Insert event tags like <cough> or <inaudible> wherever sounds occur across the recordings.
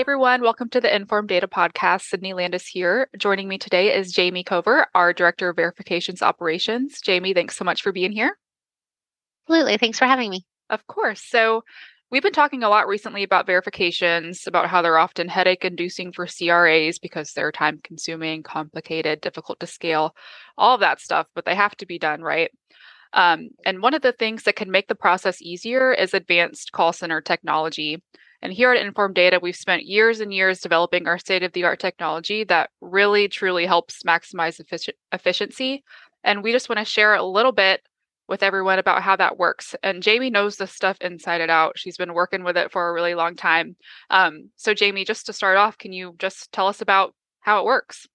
Hi, everyone. Welcome to the Informed Data Podcast. Sydney Landis here. Joining me today is Jamie Cover, our Director of Verifications Operations. Jamie, thanks so much for being here. Absolutely. Thanks for having me. Of course. So, we've been talking a lot recently about verifications, about how they're often headache inducing for CRAs because they're time consuming, complicated, difficult to scale, all of that stuff, but they have to be done, right? Um, and one of the things that can make the process easier is advanced call center technology. And here at Informed Data, we've spent years and years developing our state of the art technology that really, truly helps maximize effic- efficiency. And we just want to share a little bit with everyone about how that works. And Jamie knows this stuff inside and out. She's been working with it for a really long time. Um, so, Jamie, just to start off, can you just tell us about how it works?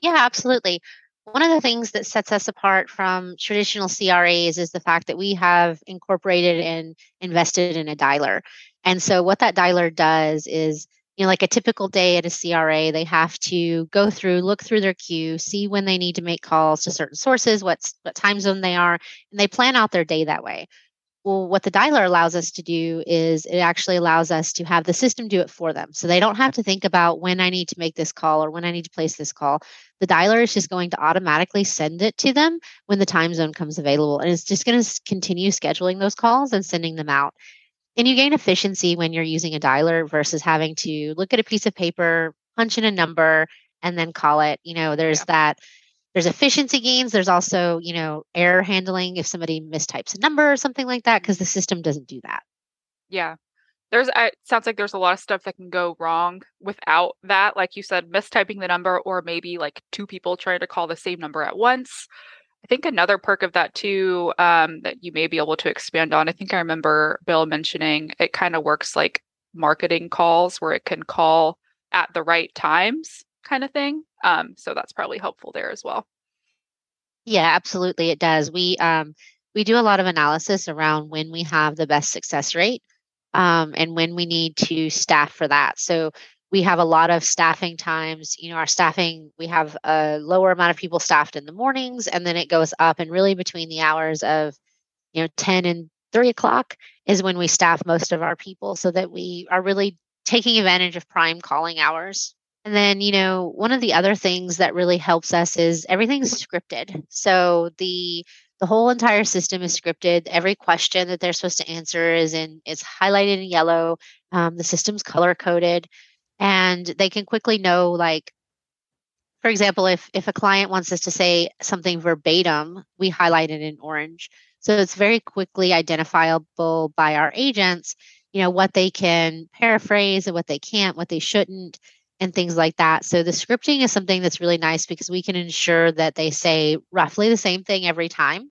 Yeah, absolutely. One of the things that sets us apart from traditional CRAs is the fact that we have incorporated and invested in a dialer. And so what that dialer does is, you know, like a typical day at a CRA, they have to go through, look through their queue, see when they need to make calls to certain sources, what's what time zone they are, and they plan out their day that way. Well, what the dialer allows us to do is it actually allows us to have the system do it for them. So they don't have to think about when I need to make this call or when I need to place this call. The dialer is just going to automatically send it to them when the time zone comes available. And it's just going to continue scheduling those calls and sending them out. And you gain efficiency when you're using a dialer versus having to look at a piece of paper, punch in a number, and then call it. You know, there's yeah. that there's efficiency gains. There's also, you know, error handling if somebody mistypes a number or something like that, because the system doesn't do that. Yeah. There's it sounds like there's a lot of stuff that can go wrong without that. Like you said, mistyping the number or maybe like two people trying to call the same number at once. I think another perk of that too, um, that you may be able to expand on. I think I remember Bill mentioning it kind of works like marketing calls where it can call at the right times, kind of thing. Um, so that's probably helpful there as well. Yeah, absolutely, it does. We um, we do a lot of analysis around when we have the best success rate um, and when we need to staff for that. So we have a lot of staffing times you know our staffing we have a lower amount of people staffed in the mornings and then it goes up and really between the hours of you know 10 and 3 o'clock is when we staff most of our people so that we are really taking advantage of prime calling hours. And then you know one of the other things that really helps us is everything's scripted. So the the whole entire system is scripted. Every question that they're supposed to answer is in is highlighted in yellow. Um, the system's color coded and they can quickly know like for example if if a client wants us to say something verbatim we highlight it in orange. So it's very quickly identifiable by our agents you know what they can paraphrase and what they can't what they shouldn't and things like that. So the scripting is something that's really nice because we can ensure that they say roughly the same thing every time.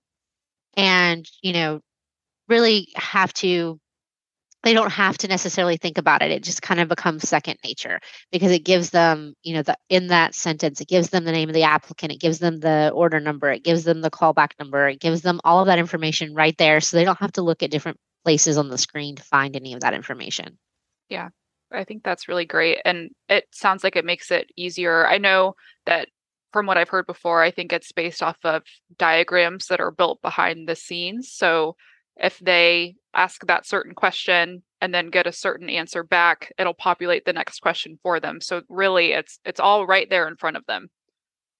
And you know really have to they don't have to necessarily think about it. It just kind of becomes second nature because it gives them, you know, the in that sentence, it gives them the name of the applicant, it gives them the order number, it gives them the callback number, it gives them all of that information right there so they don't have to look at different places on the screen to find any of that information. Yeah. I think that's really great and it sounds like it makes it easier. I know that from what I've heard before, I think it's based off of diagrams that are built behind the scenes. So if they ask that certain question and then get a certain answer back it'll populate the next question for them. So really it's it's all right there in front of them.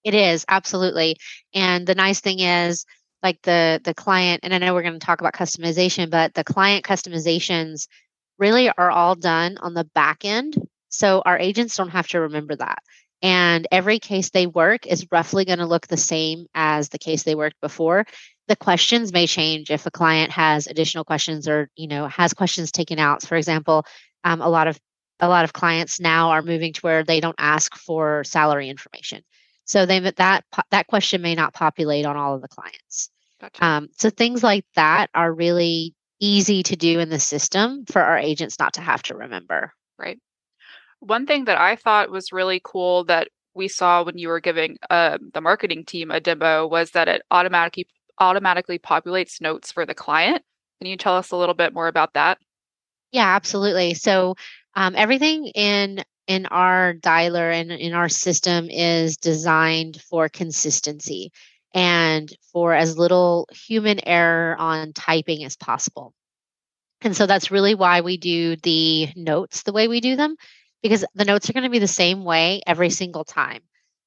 It is absolutely. And the nice thing is like the the client and i know we're going to talk about customization but the client customizations really are all done on the back end so our agents don't have to remember that. And every case they work is roughly going to look the same as the case they worked before the questions may change if a client has additional questions or you know has questions taken out. For example um, a lot of a lot of clients now are moving to where they don't ask for salary information. So they that that question may not populate on all of the clients. Gotcha. um, so things like that are really easy to do in the system for our agents not to have to remember. Right. One thing that i thought was really cool that we saw when you were giving uh, the marketing team a demo was that it automatically automatically populates notes for the client. Can you tell us a little bit more about that? Yeah, absolutely. So um, everything in in our dialer and in our system is designed for consistency and for as little human error on typing as possible. And so that's really why we do the notes the way we do them because the notes are going to be the same way every single time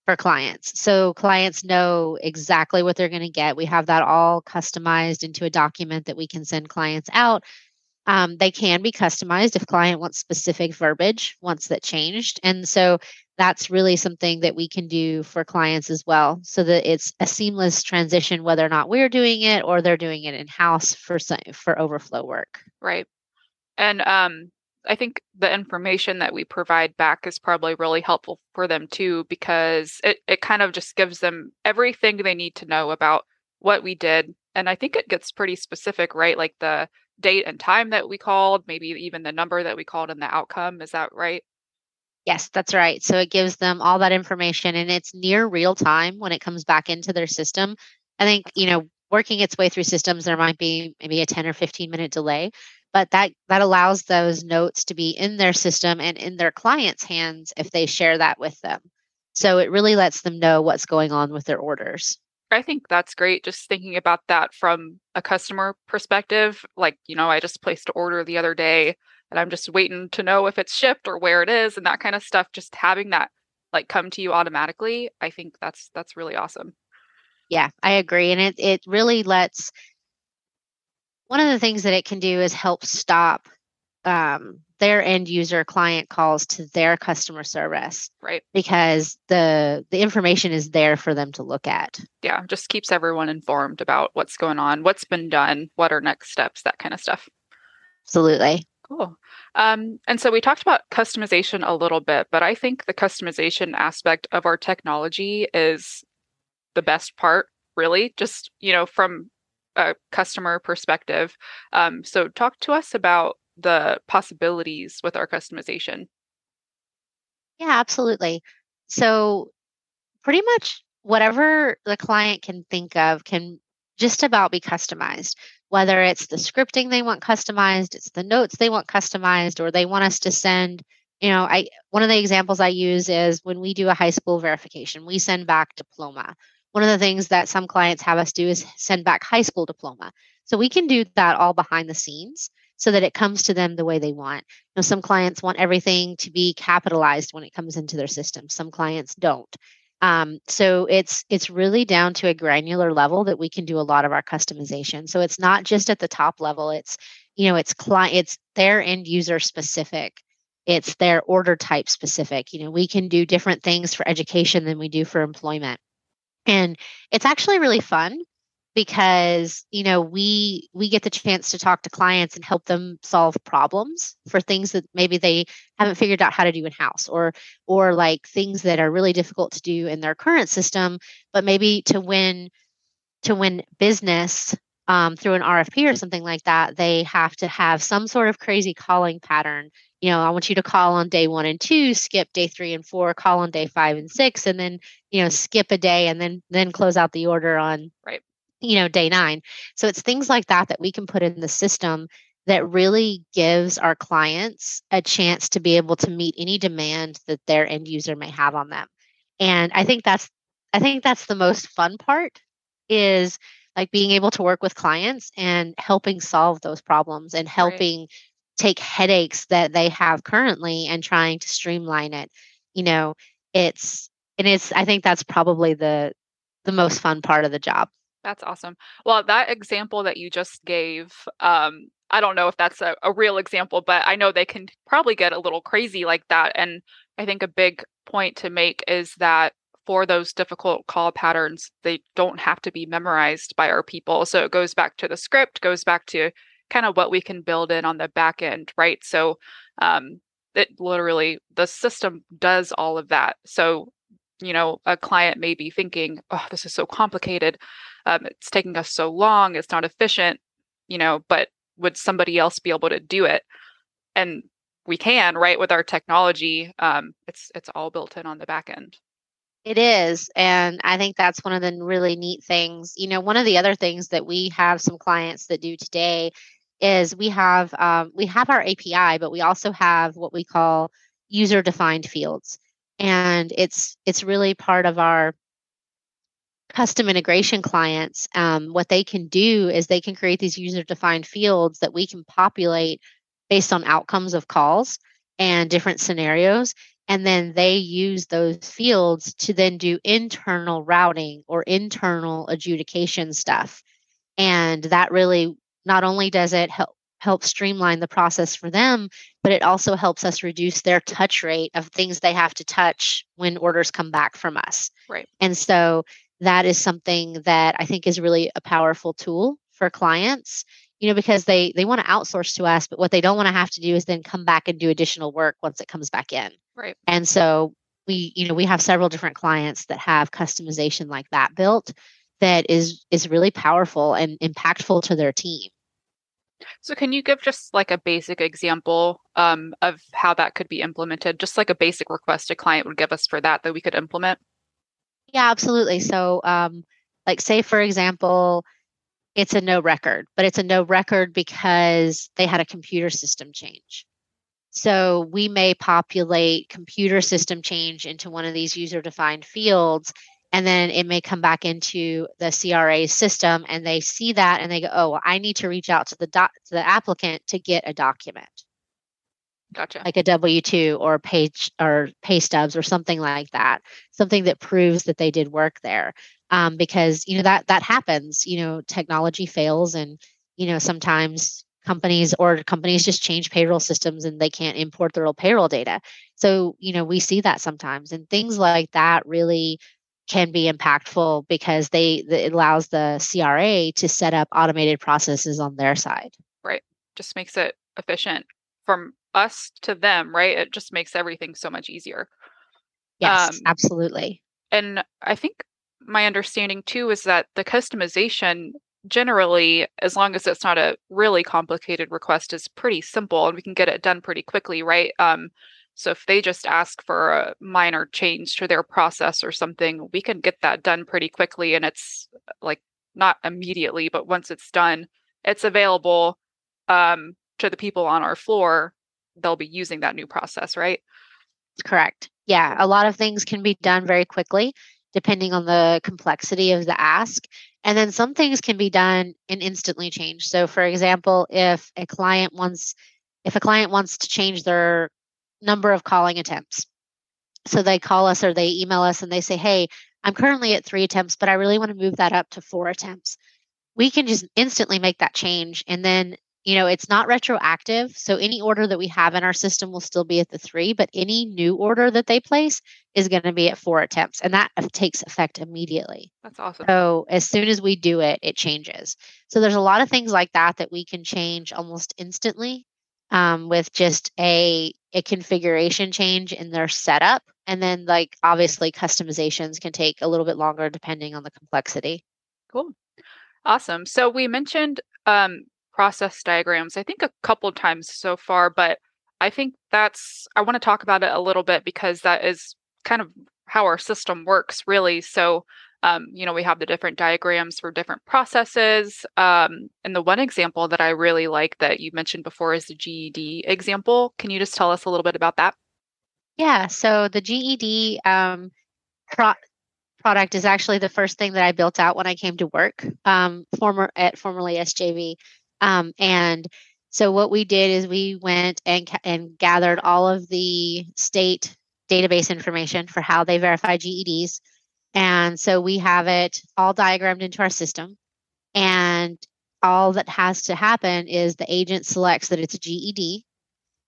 for clients. So clients know exactly what they're going to get. We have that all customized into a document that we can send clients out. Um, they can be customized if client wants specific verbiage, wants that changed. And so that's really something that we can do for clients as well so that it's a seamless transition whether or not we're doing it or they're doing it in house for for overflow work right and um I think the information that we provide back is probably really helpful for them too, because it, it kind of just gives them everything they need to know about what we did. And I think it gets pretty specific, right? Like the date and time that we called, maybe even the number that we called and the outcome. Is that right? Yes, that's right. So it gives them all that information and it's near real time when it comes back into their system. I think, you know, working its way through systems, there might be maybe a 10 or 15 minute delay, but that that allows those notes to be in their system and in their clients' hands if they share that with them. So it really lets them know what's going on with their orders. I think that's great. Just thinking about that from a customer perspective. Like, you know, I just placed an order the other day and I'm just waiting to know if it's shipped or where it is and that kind of stuff. Just having that like come to you automatically, I think that's that's really awesome. Yeah, I agree. And it it really lets one of the things that it can do is help stop um, their end user client calls to their customer service right. because the the information is there for them to look at. Yeah just keeps everyone informed about what's going on what's been done what are next steps that kind of stuff. Absolutely. Cool. Um, and so we talked about customization a little bit but i think the customization aspect of our technology is the best part really just you know from a customer perspective. Um, so, talk to us about the possibilities with our customization. Yeah, absolutely. So, pretty much whatever the client can think of can just about be customized. Whether it's the scripting they want customized, it's the notes they want customized, or they want us to send. You know, I one of the examples I use is when we do a high school verification, we send back diploma one of the things that some clients have us do is send back high school diploma. So we can do that all behind the scenes so that it comes to them the way they want. You know, some clients want everything to be capitalized when it comes into their system. Some clients don't. Um, so it's it's really down to a granular level that we can do a lot of our customization. So it's not just at the top level. It's you know it's client it's their end user specific. It's their order type specific. You know we can do different things for education than we do for employment and it's actually really fun because you know we we get the chance to talk to clients and help them solve problems for things that maybe they haven't figured out how to do in house or or like things that are really difficult to do in their current system but maybe to win to win business um, through an RFP or something like that, they have to have some sort of crazy calling pattern. You know, I want you to call on day one and two, skip day three and four, call on day five and six, and then you know skip a day and then then close out the order on right you know day nine. So it's things like that that we can put in the system that really gives our clients a chance to be able to meet any demand that their end user may have on them. And I think that's I think that's the most fun part is like being able to work with clients and helping solve those problems and helping right. take headaches that they have currently and trying to streamline it you know it's and it's i think that's probably the the most fun part of the job that's awesome well that example that you just gave um i don't know if that's a, a real example but i know they can probably get a little crazy like that and i think a big point to make is that for those difficult call patterns, they don't have to be memorized by our people. So it goes back to the script, goes back to kind of what we can build in on the back end, right? So um, it literally, the system does all of that. So, you know, a client may be thinking, oh, this is so complicated. Um, it's taking us so long. It's not efficient, you know, but would somebody else be able to do it? And we can, right? With our technology, um, it's it's all built in on the back end. It is. And I think that's one of the really neat things. You know, one of the other things that we have some clients that do today is we have um, we have our API, but we also have what we call user defined fields. And it's it's really part of our custom integration clients. Um, what they can do is they can create these user defined fields that we can populate based on outcomes of calls and different scenarios. And then they use those fields to then do internal routing or internal adjudication stuff. And that really not only does it help help streamline the process for them, but it also helps us reduce their touch rate of things they have to touch when orders come back from us. Right. And so that is something that I think is really a powerful tool for clients you know because they they want to outsource to us but what they don't want to have to do is then come back and do additional work once it comes back in right. And so we you know we have several different clients that have customization like that built that is is really powerful and impactful to their team. So can you give just like a basic example um, of how that could be implemented? Just like a basic request a client would give us for that that we could implement? Yeah absolutely. So um, like say for example it's a no record, but it's a no record because they had a computer system change. So we may populate computer system change into one of these user defined fields, and then it may come back into the CRA system, and they see that and they go, "Oh, well, I need to reach out to the doc- to the applicant to get a document." Gotcha. Like a W two or page or pay stubs or something like that, something that proves that they did work there um, because you know that that happens. You know, technology fails, and you know sometimes companies or companies just change payroll systems and they can't import their old payroll data. So you know we see that sometimes, and things like that really can be impactful because they it allows the CRA to set up automated processes on their side. Right. Just makes it efficient from us to them, right? It just makes everything so much easier. Yes, um, absolutely. And I think my understanding too is that the customization generally as long as it's not a really complicated request is pretty simple and we can get it done pretty quickly right? Um, so if they just ask for a minor change to their process or something we can get that done pretty quickly and it's like not immediately but once it's done it's available um, to the people on our floor they'll be using that new process right? Correct. Yeah a lot of things can be done very quickly depending on the complexity of the ask. And then some things can be done and instantly change. So for example, if a client wants if a client wants to change their number of calling attempts. So they call us or they email us and they say, "Hey, I'm currently at 3 attempts, but I really want to move that up to 4 attempts." We can just instantly make that change and then you know, it's not retroactive. So any order that we have in our system will still be at the three, but any new order that they place is going to be at four attempts. And that takes effect immediately. That's awesome. So as soon as we do it, it changes. So there's a lot of things like that that we can change almost instantly um, with just a, a configuration change in their setup. And then, like, obviously, customizations can take a little bit longer depending on the complexity. Cool. Awesome. So we mentioned um, process diagrams, I think a couple times so far, but I think that's, I want to talk about it a little bit because that is kind of how our system works, really. So, um, you know, we have the different diagrams for different processes. Um, and the one example that I really like that you mentioned before is the GED example. Can you just tell us a little bit about that? Yeah. So the GED um, pro- product is actually the first thing that I built out when I came to work um, former at formerly SJV. Um, and so what we did is we went and and gathered all of the state database information for how they verify GEDs. And so we have it all diagrammed into our system. And all that has to happen is the agent selects that it's a GED.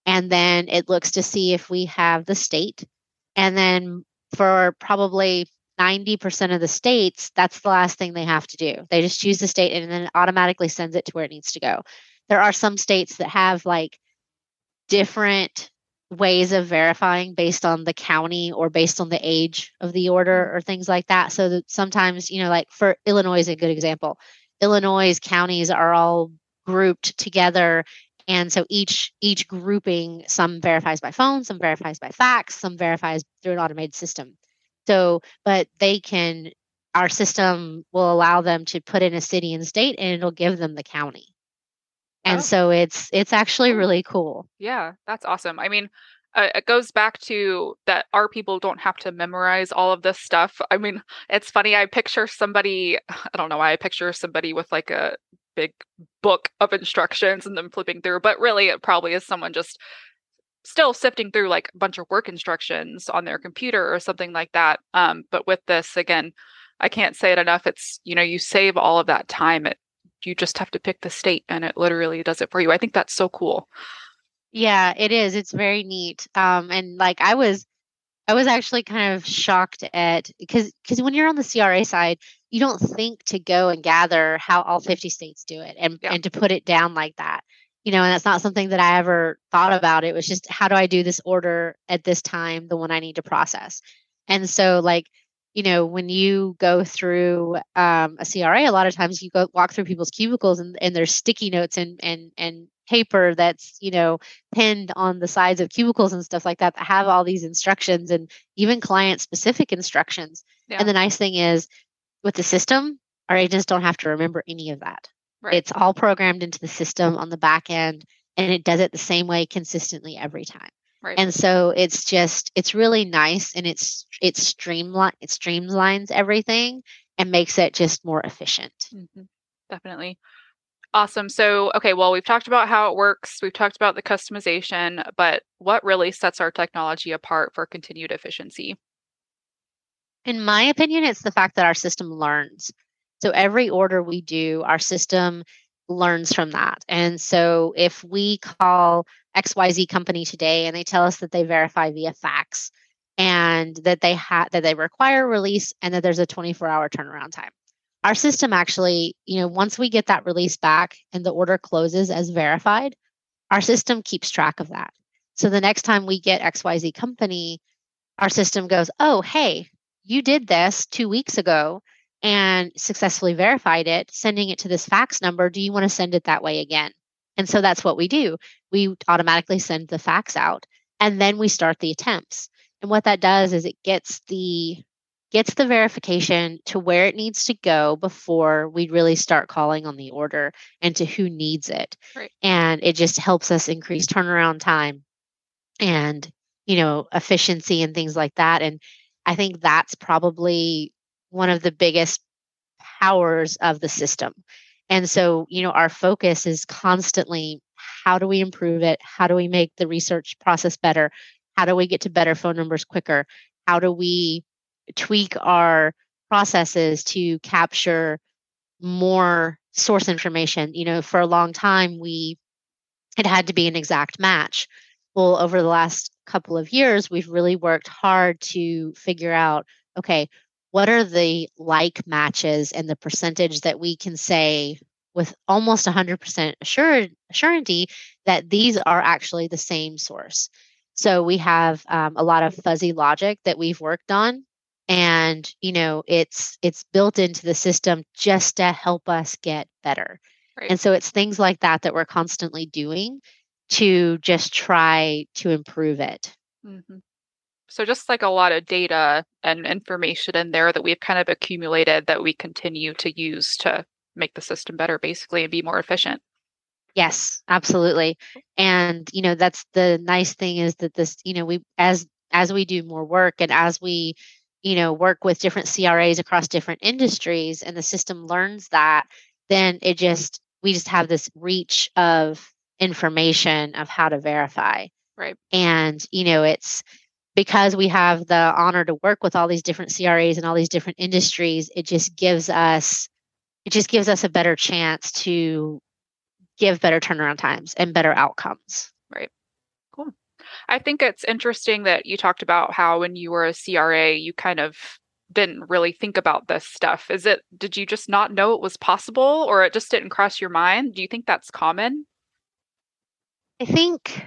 And then it looks to see if we have the state. And then for probably 90% of the states, that's the last thing they have to do. They just choose the state and then it automatically sends it to where it needs to go. There are some states that have like different ways of verifying based on the county or based on the age of the order mm-hmm. or things like that. So that sometimes, you know, like for Illinois is a good example. Illinois counties are all grouped together and so each each grouping some verifies by phone some verifies by fax some verifies through an automated system so, but they can, our system will allow them to put in a city and state and it'll give them the county. And oh. so it's it's actually really cool. Yeah, that's awesome. I mean, uh, it goes back to that our people don't have to memorize all of this stuff. I mean, it's funny. I picture somebody, <sighs> I don't know why I picture somebody with like a big book of instructions and them flipping through, but really it probably is someone just still sifting through like a bunch of work instructions on their computer or something like that. Um, but with this, again, I can't say it enough. It's, you know, you save all of that time. It, you just have to pick the state and it literally does it for you. I think that's so cool. Yeah, it is. It's very neat. Um, and like I was, I was actually kind of shocked at because because when you're on the CRA side, you don't think to go and gather how all 50 states do it and yeah. and to put it down like that. You know, and that's not something that I ever thought about. It was just how do I do this order at this time, the one I need to process. And so like you know, when you go through um, a CRA, a lot of times you go walk through people's cubicles and, and there's sticky notes and and and paper that's you know pinned on the sides of cubicles and stuff like that that have all these instructions and even client specific instructions. Yeah. And the nice thing is with the system, our agents don't have to remember any of that. Right. It's all programmed into the system on the back end and it does it the same way consistently every time. Right. And so it's just it's really nice and it's it's streamline it streamlines everything and makes it just more efficient. Mm-hmm. Definitely. Awesome. So, okay, well, we've talked about how it works. We've talked about the customization, but what really sets our technology apart for continued efficiency? In my opinion, it's the fact that our system learns. So, every order we do, our system learns from that. And so, if we call XYZ company today and they tell us that they verify via fax and that they have that they require release and that there's a 24 hour turnaround time. Our system actually, you know, once we get that release back and the order closes as verified, our system keeps track of that. So the next time we get XYZ company, our system goes, "Oh, hey, you did this 2 weeks ago and successfully verified it, sending it to this fax number. Do you want to send it that way again?" And so that's what we do. We automatically send the fax out and then we start the attempts. And what that does is it gets the gets the verification to where it needs to go before we really start calling on the order and to who needs it. Right. And it just helps us increase turnaround time and, you know, efficiency and things like that. And I think that's probably one of the biggest powers of the system and so, you know, our focus is constantly how do we improve it? How do we make the research process better? How do we get to better phone numbers quicker? How do we tweak our processes to capture more source information? You know, for a long time, we it had to be an exact match. Well, over the last couple of years, we've really worked hard to figure out okay, what are the like matches and the percentage that we can say with almost 100% assured, assurity that these are actually the same source. So we have um, a lot of fuzzy logic that we've worked on, and you know it's it's built into the system just to help us get better. Right. And so it's things like that that we're constantly doing to just try to improve it. Mm-hmm. So just like a lot of data and information in there that we've kind of accumulated that we continue to use to make the system better basically and be more efficient. Yes, absolutely. And you know, that's the nice thing is that this, you know, we as as we do more work and as we, you know, work with different CRAs across different industries and the system learns that, then it just we just have this reach of information of how to verify. Right. And, you know, it's because we have the honor to work with all these different CRAs and all these different industries, it just gives us it just gives us a better chance to give better turnaround times and better outcomes. Right. Cool. I think it's interesting that you talked about how when you were a CRA, you kind of didn't really think about this stuff. Is it did you just not know it was possible or it just didn't cross your mind? Do you think that's common? I think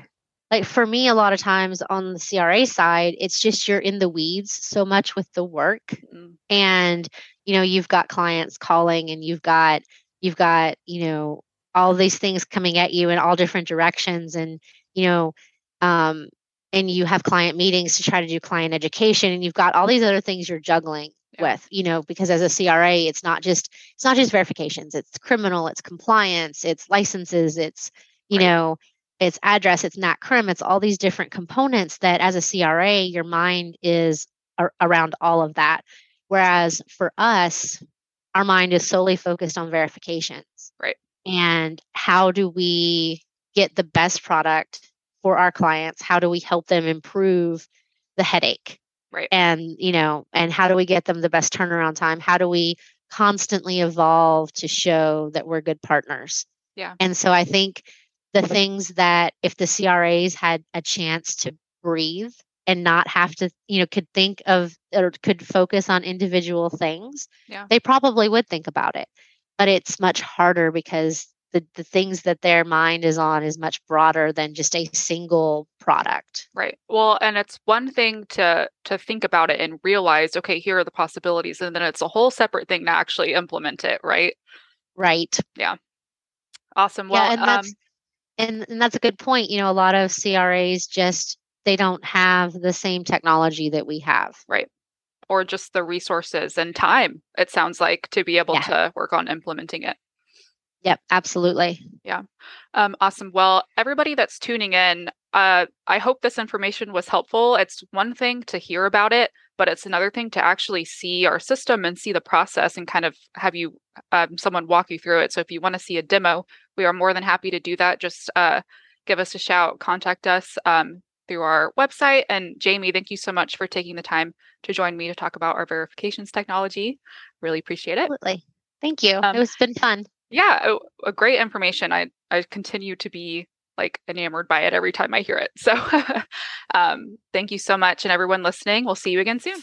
like for me a lot of times on the CRA side it's just you're in the weeds so much with the work mm-hmm. and you know you've got clients calling and you've got you've got you know all these things coming at you in all different directions and you know um and you have client meetings to try to do client education and you've got all these other things you're juggling yeah. with you know because as a CRA it's not just it's not just verifications it's criminal it's compliance it's licenses it's you right. know it's address, it's NatCrim, it's all these different components that as a CRA, your mind is ar- around all of that. Whereas for us, our mind is solely focused on verifications. Right. And how do we get the best product for our clients? How do we help them improve the headache? Right. And, you know, and how do we get them the best turnaround time? How do we constantly evolve to show that we're good partners? Yeah. And so I think the things that if the CRAs had a chance to breathe and not have to, you know, could think of or could focus on individual things, yeah. they probably would think about it. But it's much harder because the, the things that their mind is on is much broader than just a single product. Right. Well, and it's one thing to to think about it and realize, okay, here are the possibilities, and then it's a whole separate thing to actually implement it, right? Right. Yeah. Awesome. Well, yeah, um, and, and that's a good point. You know, a lot of CRAs just they don't have the same technology that we have. Right. Or just the resources and time, it sounds like, to be able Yeah. to work on implementing it. Yep, absolutely. Yeah. Um, awesome. Well, everybody that's tuning in, uh, I hope this information was helpful. It's one thing to hear about it, but it's another thing to actually see our system and see the process and kind of have you um, someone walk you through it. So if you want to see a demo, we are more than happy to do that. Just uh, give us a shout, contact us um, through our website. And Jamie, thank you so much for taking the time to join me to talk about our verifications technology. Really appreciate it. Absolutely. Thank you. Um, it was been fun. yeah a, a great information i i continue to be like enamored by it every time i hear it so <laughs> um thank you so much and everyone listening we'll see you again soon